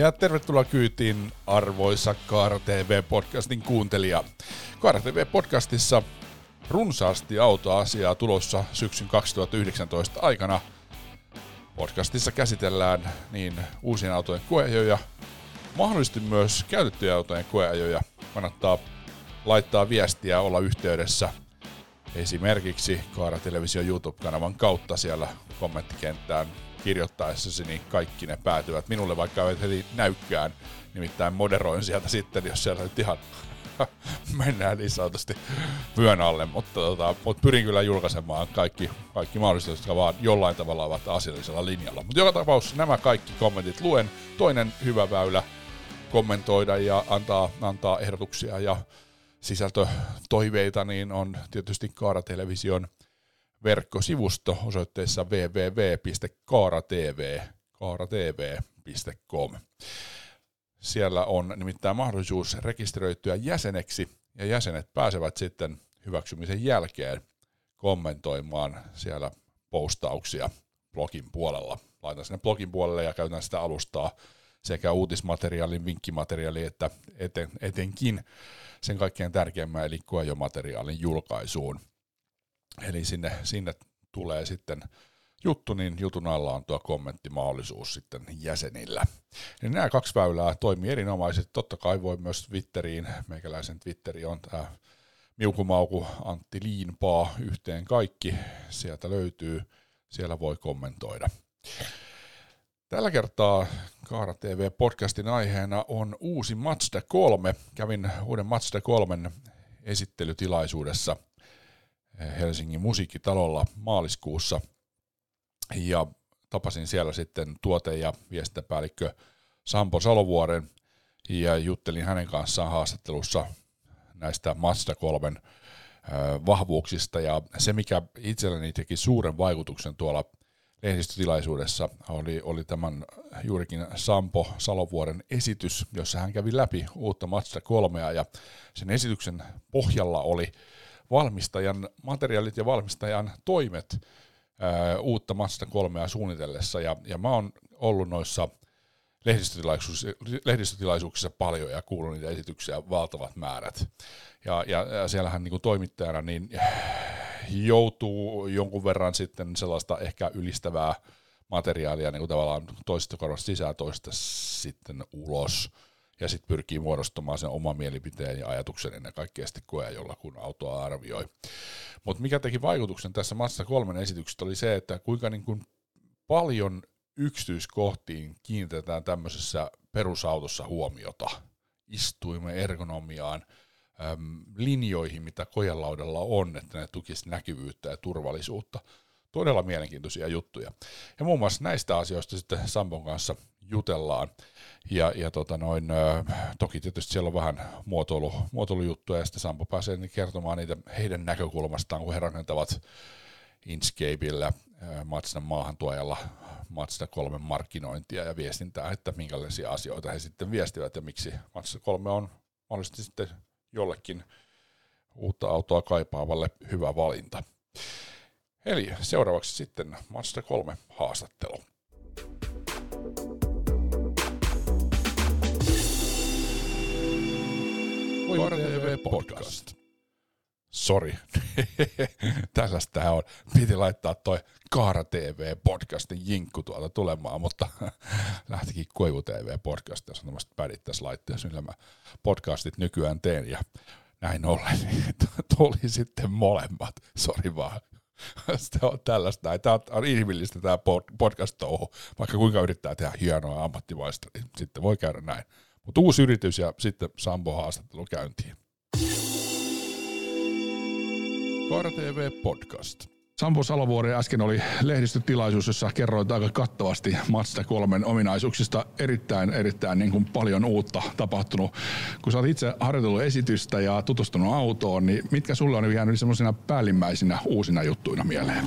Ja tervetuloa kyytiin arvoisa Kaara TV-podcastin kuuntelija. Kaara TV-podcastissa runsaasti autoasiaa tulossa syksyn 2019 aikana. Podcastissa käsitellään niin uusien autojen koeajoja, mahdollisesti myös käytettyjä autojen koeajoja. Kannattaa laittaa viestiä, olla yhteydessä esimerkiksi Kaara Television YouTube-kanavan kautta siellä kommenttikenttään kirjoittaessasi, niin kaikki ne päätyvät minulle, vaikka eivät heti näykään. Nimittäin moderoin sieltä sitten, jos siellä nyt ihan mennään niin sanotusti vyön alle, mutta, tota, mutta pyrin kyllä julkaisemaan kaikki, kaikki mahdolliset, jotka vaan jollain tavalla ovat asiallisella linjalla. Mutta joka tapauksessa nämä kaikki kommentit luen. Toinen hyvä väylä kommentoida ja antaa, antaa ehdotuksia ja sisältötoiveita, niin on tietysti Kaara Television verkkosivusto osoitteessa www.kaaratv.com. Siellä on nimittäin mahdollisuus rekisteröityä jäseneksi, ja jäsenet pääsevät sitten hyväksymisen jälkeen kommentoimaan siellä postauksia blogin puolella. Laitan sinne blogin puolelle ja käytän sitä alustaa sekä uutismateriaalin, vinkkimateriaalin että eten, etenkin sen kaikkein tärkeimmän eli koejomateriaalin julkaisuun. Eli sinne, sinne tulee sitten juttu, niin jutun alla on tuo kommenttimahdollisuus sitten jäsenillä. Eli nämä kaksi väylää toimii erinomaisesti. Totta kai voi myös Twitteriin, meikäläisen Twitteri on tämä Miukumauku Antti Liinpaa yhteen kaikki. Sieltä löytyy, siellä voi kommentoida. Tällä kertaa Kaara TV-podcastin aiheena on uusi Mazda 3. Kävin uuden Mazda 3 esittelytilaisuudessa Helsingin musiikkitalolla maaliskuussa. Ja tapasin siellä sitten tuote- ja viestintäpäällikkö Sampo Salovuoren ja juttelin hänen kanssaan haastattelussa näistä Mazda 3 vahvuuksista. Ja se mikä itselleni teki suuren vaikutuksen tuolla lehdistötilaisuudessa oli, oli tämän juurikin Sampo Salovuoren esitys, jossa hän kävi läpi uutta Mazda 3 ja sen esityksen pohjalla oli valmistajan materiaalit ja valmistajan toimet ää, uutta Mazda 3 suunnitellessa ja, ja mä oon ollut noissa lehdistötilaisuuksissa, lehdistötilaisuuksissa paljon ja kuullut niitä esityksiä valtavat määrät. Ja, ja, ja siellähän niin kuin toimittajana niin joutuu jonkun verran sitten sellaista ehkä ylistävää materiaalia niin kuin tavallaan toisesta korvasta sisään, toista sitten ulos, ja sitten pyrkii muodostamaan sen oman mielipiteen ja ajatuksen ennen kaikkea sitten koeajolla, kun autoa arvioi. Mutta mikä teki vaikutuksen tässä Mazda kolmen esityksestä oli se, että kuinka niin kuin paljon yksityiskohtiin kiinnitetään tämmöisessä perusautossa huomiota, istuimen ergonomiaan, linjoihin, mitä kojelaudalla on, että ne tukisi näkyvyyttä ja turvallisuutta. Todella mielenkiintoisia juttuja. Ja muun muassa näistä asioista sitten Sampon kanssa jutellaan. Ja, ja tota noin, toki tietysti siellä on vähän muotoilu, muotoilujuttuja, ja sitten Sampo pääsee niin kertomaan niitä heidän näkökulmastaan, kun he rakentavat Inkscapeillä Mazdan maahantuojalla Mazda 3 markkinointia ja viestintää, että minkälaisia asioita he sitten viestivät ja miksi Mazda 3 on mahdollisesti sitten jollekin uutta autoa kaipaavalle hyvä valinta. Eli seuraavaksi sitten Mazda 3 haastattelu. Koira TV Podcast. Sori, tällaista on. Piti laittaa toi Kaara TV podcastin jinkku tuolta tulemaan, mutta lähtikin Koivu TV podcast ja sanomasta pädit tässä laitteessa, millä mä podcastit nykyään teen ja näin ollen tuli sitten molemmat. Sori vaan. Sitä on tällaista. Tämä on inhimillistä tämä podcast-touhu. Vaikka kuinka yrittää tehdä hienoa ammattimaista, niin sitten voi käydä näin. Mutta uusi yritys ja sitten Sampo haastattelu käyntiin. Kaara TV Podcast. Sampo Salovuori äsken oli lehdistötilaisuus, jossa kerroit aika kattavasti Mazda kolmen ominaisuuksista. Erittäin, erittäin niin kuin paljon uutta tapahtunut. Kun sä oot itse harjoitellut esitystä ja tutustunut autoon, niin mitkä sulle on jäänyt semmoisina päällimmäisinä uusina juttuina mieleen?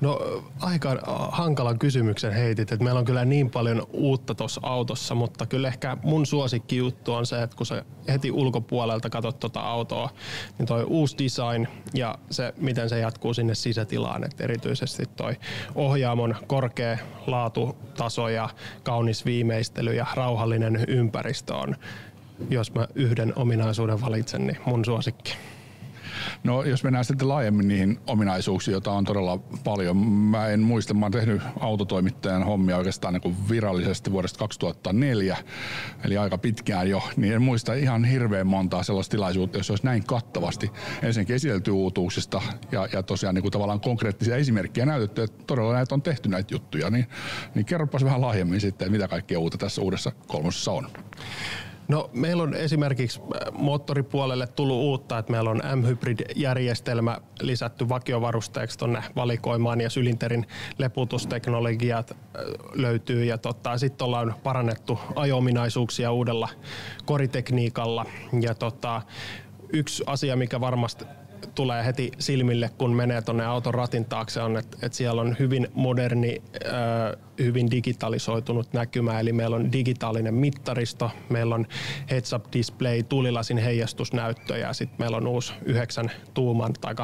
No aika hankalan kysymyksen heitit, että meillä on kyllä niin paljon uutta tuossa autossa, mutta kyllä ehkä mun suosikki juttu on se, että kun sä heti ulkopuolelta katsot tuota autoa, niin toi uusi design ja se, miten se jatkuu sinne sisätilaan, että erityisesti toi ohjaamon korkea laatutaso ja kaunis viimeistely ja rauhallinen ympäristö on, jos mä yhden ominaisuuden valitsen, niin mun suosikki. No jos mennään sitten laajemmin niihin ominaisuuksiin, joita on todella paljon. Mä en muista, mä oon tehnyt autotoimittajan hommia oikeastaan niin kuin virallisesti vuodesta 2004, eli aika pitkään jo, niin en muista ihan hirveän montaa sellaista tilaisuutta, jos olisi näin kattavasti ensinnäkin esitelty uutuuksista ja, ja tosiaan niin kuin tavallaan konkreettisia esimerkkejä näytetty, että todella näitä on tehty näitä juttuja, niin, niin kerropas vähän laajemmin sitten, mitä kaikkea uutta tässä uudessa kolmosessa on. No meillä on esimerkiksi äh, moottoripuolelle tullut uutta, että meillä on M-Hybrid-järjestelmä lisätty vakiovarusteeksi tuonne valikoimaan ja sylinterin leputusteknologiat äh, löytyy. Ja tota, sitten ollaan parannettu ajo-ominaisuuksia uudella koritekniikalla. Ja tota, yksi asia, mikä varmasti tulee heti silmille, kun menee tuonne auton ratin taakse, on, että, että siellä on hyvin moderni, äh, hyvin digitalisoitunut näkymä, eli meillä on digitaalinen mittaristo, meillä on heads-up display, tuulilasin heijastusnäyttö ja sitten meillä on uusi 9 tuuman tai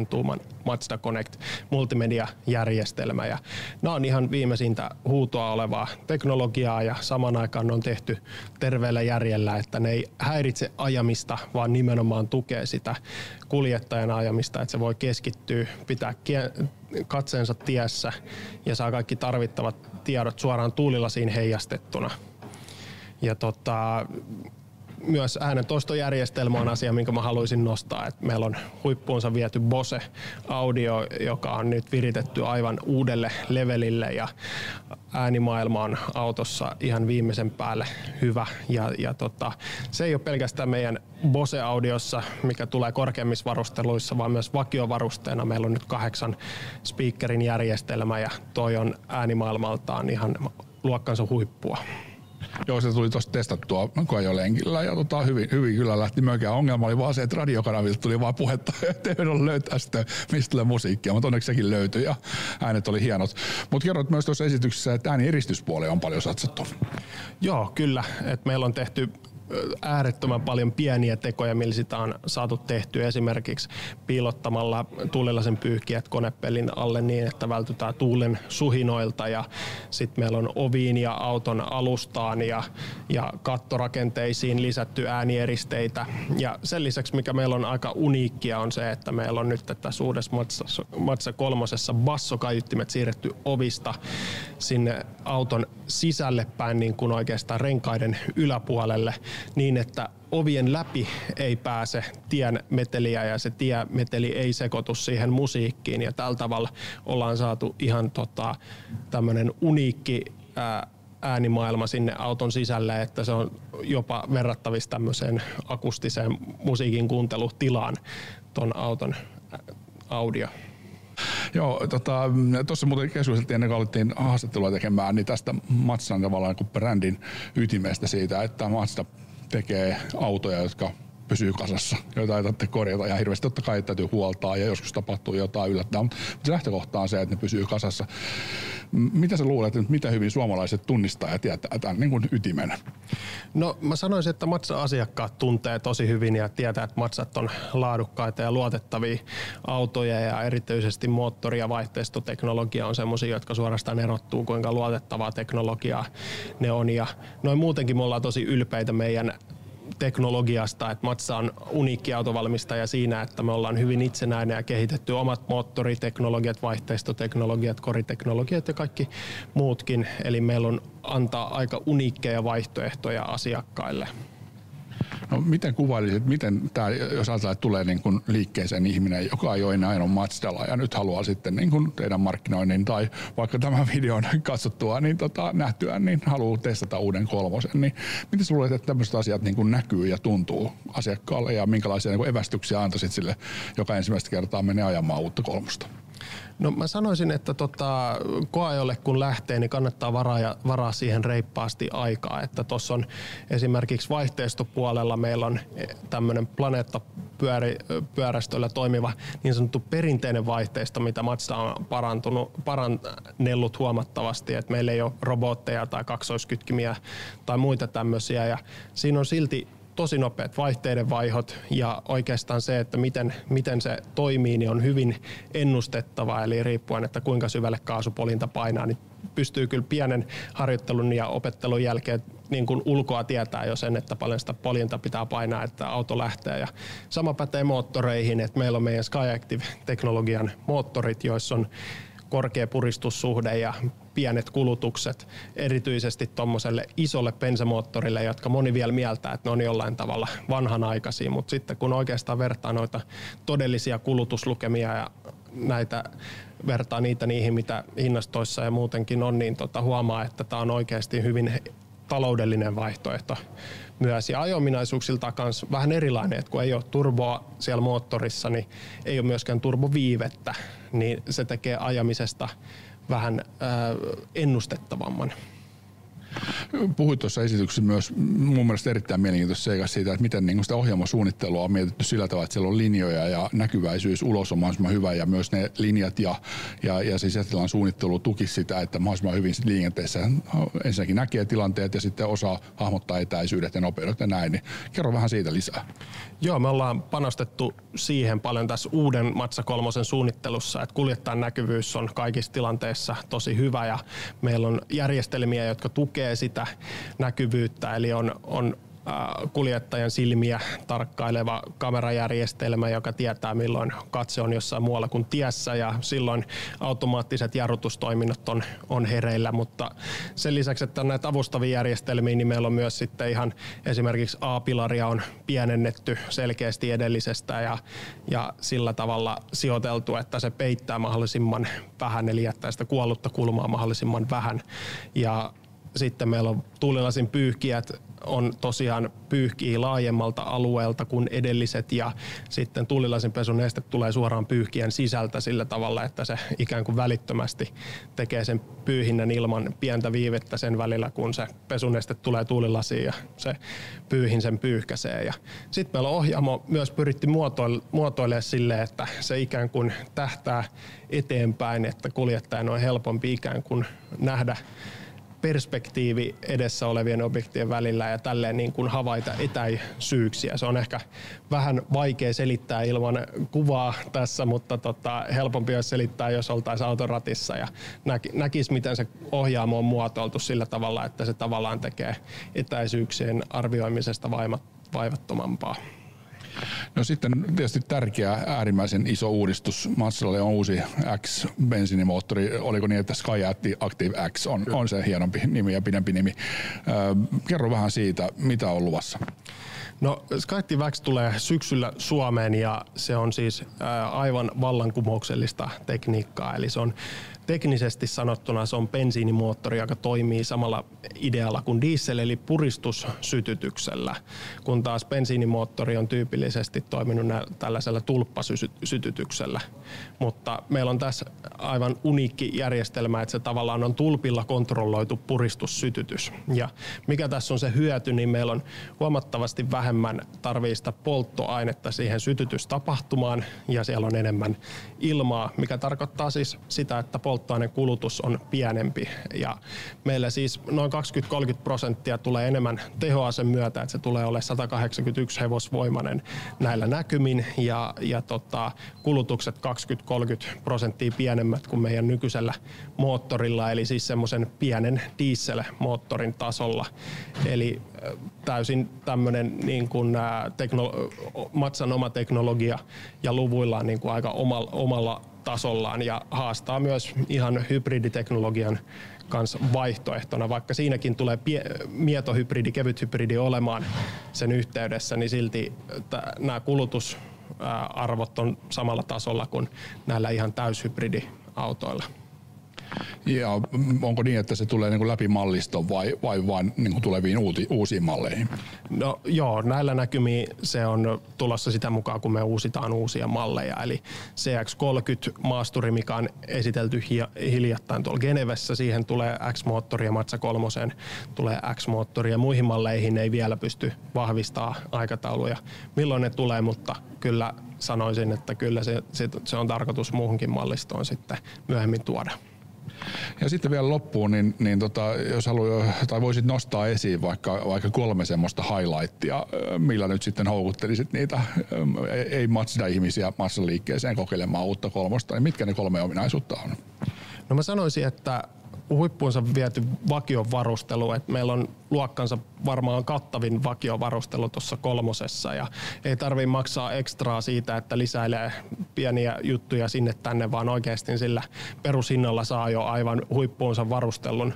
8,8 tuuman Mazda Connect multimedia-järjestelmä. Ja nämä on ihan viimeisintä huutoa olevaa teknologiaa ja saman aikaan ne on tehty terveellä järjellä, että ne ei häiritse ajamista, vaan nimenomaan tukee sitä kuljettajan ajamista, että se voi keskittyä, pitää katseensa tiessä ja saa kaikki tarvittavat tiedot suoraan tuulilasiin heijastettuna. Ja tota, myös äänentoistojärjestelmä on asia, minkä mä haluaisin nostaa. Et meillä on huippuunsa viety Bose Audio, joka on nyt viritetty aivan uudelle levelille ja äänimaailma on autossa ihan viimeisen päälle hyvä. Ja, ja tota, se ei ole pelkästään meidän Bose Audiossa, mikä tulee korkeammissa varusteluissa, vaan myös vakiovarusteena. Meillä on nyt kahdeksan speakerin järjestelmä ja toi on äänimaailmaltaan ihan luokkansa huippua. Joo, se tuli tuosta testattua lenkillä ja tota, hyvin, hyvin kyllä lähti mökään. Ongelma oli vaan se, että radiokanavilta tuli vaan puhetta, että ei löytää sitä, mistä tulee musiikkia, mutta onneksi sekin löytyi ja äänet oli hienot. Mutta kerroit myös tuossa esityksessä, että ääni eristyspuoleen on paljon satsattu. Joo, kyllä. Et meillä on tehty äärettömän paljon pieniä tekoja, millä sitä on saatu tehtyä esimerkiksi piilottamalla tuulilasen pyyhkiät konepelin alle niin, että vältytään tuulen suhinoilta ja sitten meillä on oviin ja auton alustaan ja, ja kattorakenteisiin lisätty äänieristeitä. Ja sen lisäksi mikä meillä on aika uniikkia on se, että meillä on nyt tässä uudessa Mazda, Mazda kolmosessa bassokaiuttimet siirretty ovista sinne auton sisälle päin niin kuin oikeastaan renkaiden yläpuolelle niin, että ovien läpi ei pääse tien meteliä ja se tiemeteli ei sekoitu siihen musiikkiin ja tällä tavalla ollaan saatu ihan tota, tämmöinen uniikki ää, äänimaailma sinne auton sisälle, että se on jopa verrattavissa tämmöiseen akustiseen musiikin kuuntelutilaan ton auton audio. Joo, tuossa tota, muuten keskusteltiin ennen kuin alettiin haastattelua tekemään, niin tästä Matsan tavallaan kuin brändin ytimestä siitä, että Mazda tekee autoja, jotka pysyy kasassa, joita ei tarvitse korjata ja hirveästi totta kai täytyy huoltaa ja joskus tapahtuu jotain yllättää, mutta se lähtökohta on se, että ne pysyy kasassa. Mitä sä luulet, että mitä hyvin suomalaiset tunnistaa ja tietää tämän niin kuin ytimen? No mä sanoisin, että Matsa-asiakkaat tuntee tosi hyvin ja tietää, että Matsat on laadukkaita ja luotettavia autoja ja erityisesti moottori- ja vaihteistoteknologia on semmoisia, jotka suorastaan erottuu, kuinka luotettavaa teknologiaa ne on. Ja noin muutenkin me ollaan tosi ylpeitä meidän teknologiasta, että Matsa on uniikki autovalmistaja siinä, että me ollaan hyvin itsenäinen ja kehitetty omat moottoriteknologiat, vaihteistoteknologiat, koriteknologiat ja kaikki muutkin. Eli meillä on antaa aika uniikkeja vaihtoehtoja asiakkaille. No miten kuvailisit, miten tämä, jos ajatellaan, että tulee niin kuin liikkeeseen ihminen, joka ei ole enää ainoa Mazdalla ja nyt haluaa sitten niin kuin teidän markkinoinnin tai vaikka tämän videon katsottua, niin tota, nähtyä, niin haluaa testata uuden kolmosen, niin miten sä luulet, että tämmöiset asiat niin kuin näkyy ja tuntuu asiakkaalle ja minkälaisia niin kuin evästyksiä antaisit sille, joka ensimmäistä kertaa menee ajamaan uutta kolmosta? No mä sanoisin, että tota, koajolle kun lähtee, niin kannattaa varaa, varaa siihen reippaasti aikaa. Että tuossa on esimerkiksi vaihteistopuolella meillä on tämmöinen planeetta pyörästöllä toimiva niin sanottu perinteinen vaihteisto, mitä Mazda on parantunut, parannellut huomattavasti, että meillä ei ole robotteja tai kaksoiskytkimiä tai muita tämmöisiä ja siinä on silti tosi nopeat vaihteiden vaihot ja oikeastaan se, että miten, miten se toimii, niin on hyvin ennustettava. Eli riippuen, että kuinka syvälle kaasupolinta painaa, niin pystyy kyllä pienen harjoittelun ja opettelun jälkeen niin kuin ulkoa tietää jo sen, että paljon sitä poljinta pitää painaa, että auto lähtee. Ja sama pätee moottoreihin, että meillä on meidän SkyActive-teknologian moottorit, joissa on korkea puristussuhde ja pienet kulutukset, erityisesti tuommoiselle isolle bensamoottorille, jotka moni vielä mieltää, että ne on jollain tavalla vanhanaikaisia, mutta sitten kun oikeastaan vertaa noita todellisia kulutuslukemia ja näitä vertaa niitä niihin, mitä hinnastoissa ja muutenkin on, niin tota huomaa, että tämä on oikeasti hyvin taloudellinen vaihtoehto myös. Ja ajominaisuuksilta kanssa vähän erilainen, että kun ei ole turboa siellä moottorissa, niin ei ole myöskään turboviivettä, niin se tekee ajamisesta vähän ennustettavamman. Puhuit tuossa esityksessä myös mun mielestä erittäin mielenkiintoista seikasta siitä, että miten niin sitä ohjelmasuunnittelua on mietitty sillä tavalla, että siellä on linjoja ja näkyväisyys ulos on mahdollisimman hyvä ja myös ne linjat ja, ja, ja jättilan suunnittelu tuki sitä, että mahdollisimman hyvin liikenteessä ensinnäkin näkee tilanteet ja sitten osaa hahmottaa etäisyydet ja nopeudet ja näin. Niin kerro vähän siitä lisää. Joo, me ollaan panostettu siihen paljon tässä uuden Matsa kolmosen suunnittelussa, että kuljettajan näkyvyys on kaikissa tilanteissa tosi hyvä ja meillä on järjestelmiä, jotka tukee sitä näkyvyyttä, eli on, on kuljettajan silmiä tarkkaileva kamerajärjestelmä, joka tietää milloin katse on jossain muualla kuin tiessä ja silloin automaattiset jarrutustoiminnot on, on hereillä, mutta sen lisäksi, että on näitä avustavia järjestelmiä, niin meillä on myös sitten ihan esimerkiksi A-pilaria on pienennetty selkeästi edellisestä ja, ja sillä tavalla sijoiteltu, että se peittää mahdollisimman vähän, eli jättää sitä kuollutta kulmaa mahdollisimman vähän. Ja sitten meillä on tuulilasin pyyhkiät on tosiaan pyyhkii laajemmalta alueelta kuin edelliset ja sitten tuulilasin pesuneste tulee suoraan pyyhkien sisältä sillä tavalla, että se ikään kuin välittömästi tekee sen pyyhinnän ilman pientä viivettä sen välillä, kun se pesuneste tulee tuulilasiin ja se pyyhin sen pyyhkäsee. Ja sitten meillä on ohjaamo myös pyritti muotoilemaan silleen, että se ikään kuin tähtää eteenpäin, että kuljettajan on helpompi ikään kuin nähdä perspektiivi edessä olevien objektien välillä ja tälleen niin kuin havaita etäisyyksiä. Se on ehkä vähän vaikea selittää ilman kuvaa tässä, mutta tota, helpompi olisi selittää, jos oltaisiin autoratissa ja näkisi, miten se ohjaamo on muotoiltu sillä tavalla, että se tavallaan tekee etäisyyksien arvioimisesta vaivattomampaa. No sitten tietysti tärkeä äärimmäisen iso uudistus. Mazdalle on uusi X-bensiinimoottori. Oliko niin, että Sky Active X on, on se hienompi nimi ja pidempi nimi. Kerro vähän siitä, mitä on luvassa. No Skyactiv X tulee syksyllä Suomeen ja se on siis aivan vallankumouksellista tekniikkaa. Eli se on teknisesti sanottuna se on bensiinimoottori, joka toimii samalla idealla kuin diesel, eli puristussytytyksellä, kun taas bensiinimoottori on tyypillisesti toiminut tällaisella tulppasytytyksellä. Mutta meillä on tässä aivan uniikki järjestelmä, että se tavallaan on tulpilla kontrolloitu puristussytytys. Ja mikä tässä on se hyöty, niin meillä on huomattavasti vähemmän tarvista polttoainetta siihen sytytystapahtumaan ja siellä on enemmän ilmaa, mikä tarkoittaa siis sitä, että polttoaineen kulutus on pienempi. Ja meillä siis noin 20-30 prosenttia tulee enemmän tehoa sen myötä, että se tulee olemaan 181 hevosvoimainen näillä näkymin ja, ja tota, kulutukset 20-30 prosenttia pienemmät kuin meidän nykyisellä moottorilla, eli siis semmoisen pienen dieselmoottorin tasolla. Eli täysin tämmöinen niin kuin, teknolo- Matsan oma teknologia ja luvuillaan niin kuin aika omalla, omalla tasollaan ja haastaa myös ihan hybriditeknologian kanssa vaihtoehtona, vaikka siinäkin tulee pie- mietohybridi, kevythybridi olemaan sen yhteydessä, niin silti nämä kulutusarvot on samalla tasolla kuin näillä ihan täyshybridiautoilla. Ja onko niin, että se tulee niin kuin läpi malliston vai, vai vain niin kuin tuleviin uuti, uusiin malleihin? No joo, näillä näkymiin se on tulossa sitä mukaan, kun me uusitaan uusia malleja. Eli CX-30 maasturi, mikä on esitelty hiljattain tuolla Genevessä, siihen tulee X-moottori ja Matsa 3 tulee X-moottori ja muihin malleihin ei vielä pysty vahvistaa aikatauluja, milloin ne tulee, mutta kyllä sanoisin, että kyllä se, se, se on tarkoitus muuhunkin mallistoon sitten myöhemmin tuoda. Ja sitten vielä loppuun, niin, niin tota, jos haluaa, tai voisit nostaa esiin vaikka, vaikka kolme semmoista highlightia, millä nyt sitten houkuttelisit niitä ei Mazda-ihmisiä massan liikkeeseen kokeilemaan uutta kolmosta, niin mitkä ne kolme ominaisuutta on? No mä sanoisin, että huippuunsa viety vakiovarustelu, että meillä on luokkansa varmaan kattavin vakiovarustelu tuossa kolmosessa ja ei tarvi maksaa ekstraa siitä, että lisäilee pieniä juttuja sinne tänne, vaan oikeasti sillä perushinnalla saa jo aivan huippuunsa varustellun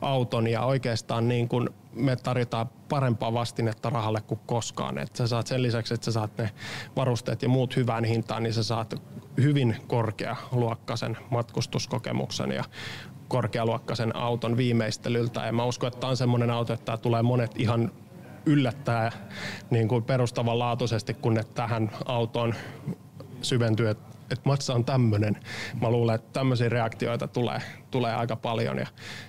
auton ja oikeastaan niin kuin me tarjotaan parempaa vastinetta rahalle kuin koskaan. Että sä saat sen lisäksi, että sä saat ne varusteet ja muut hyvään hintaan, niin sä saat hyvin korkealuokkaisen matkustuskokemuksen ja korkealuokkaisen auton viimeistelyltä. Ja mä uskon, että tämä on semmoinen auto, että tulee monet ihan yllättää niin kuin perustavanlaatuisesti, kun ne tähän autoon syventyy, että että matsa on tämmöinen. Mä luulen, että tämmöisiä reaktioita tulee, tulee aika paljon. Ja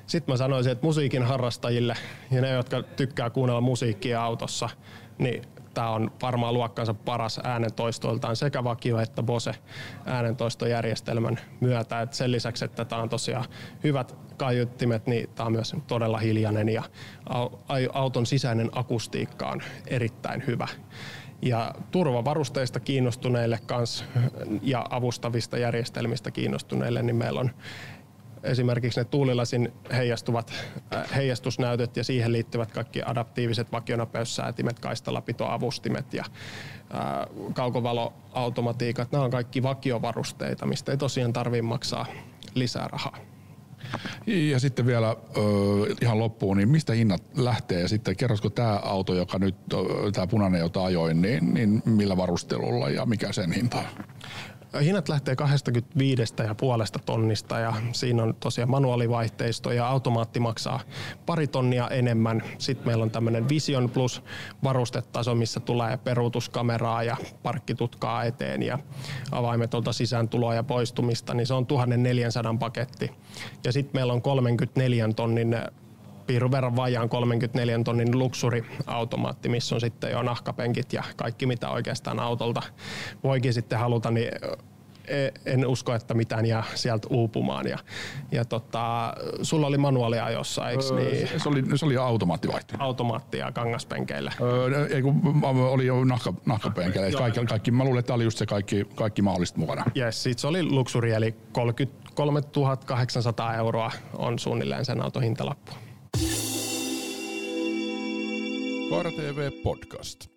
sitten mä sanoisin, että musiikin harrastajille ja ne, jotka tykkää kuunnella musiikkia autossa, niin tämä on varmaan luokkansa paras äänentoistoiltaan sekä vakio että Bose äänentoistojärjestelmän myötä. Et sen lisäksi, että tämä on tosiaan hyvät kaiuttimet, niin tämä on myös todella hiljainen ja auton sisäinen akustiikka on erittäin hyvä. Ja turvavarusteista kiinnostuneille kans ja avustavista järjestelmistä kiinnostuneille, niin meillä on esimerkiksi ne tuulilasin heijastuvat äh, heijastusnäytöt ja siihen liittyvät kaikki adaptiiviset vakionapeussäätimet, kaistalapitoavustimet ja äh, kaukovaloautomatiikat. Nämä on kaikki vakiovarusteita, mistä ei tosiaan tarvitse maksaa lisää rahaa. Ja sitten vielä ö, ihan loppuun, niin mistä hinnat lähtee ja sitten kerrotko tämä auto, joka nyt, tämä punainen, jota ajoin, niin, niin millä varustelulla ja mikä sen hinta on? Hinnat lähtee 25 ja puolesta tonnista ja siinä on tosiaan manuaalivaihteisto ja automaatti maksaa pari tonnia enemmän. Sitten meillä on tämmöinen Vision Plus varustetaso, missä tulee peruutuskameraa ja parkkitutkaa eteen ja avaimetolta sisääntuloa ja poistumista, niin se on 1400 paketti. Ja sitten meillä on 34 tonnin piirun verran vajaan 34 tonnin luksuriautomaatti, missä on sitten jo nahkapenkit ja kaikki mitä oikeastaan autolta voikin sitten haluta, niin e, en usko, että mitään jää sieltä uupumaan. Ja, ja tota, sulla oli manuaaliajossa, eikö öö, niin? Se oli, se oli automaattivaihto. Automaattia kangaspenkeillä. Öö, ei kun oli jo nahka, nahkapenkeillä. Kaikki, kaikki, mä luulen, että oli just se kaikki, kaikki mahdollista mukana. Yes, sit se oli luksuri, eli 33 800 euroa on suunnilleen sen auton hintalappu. TV Podcast.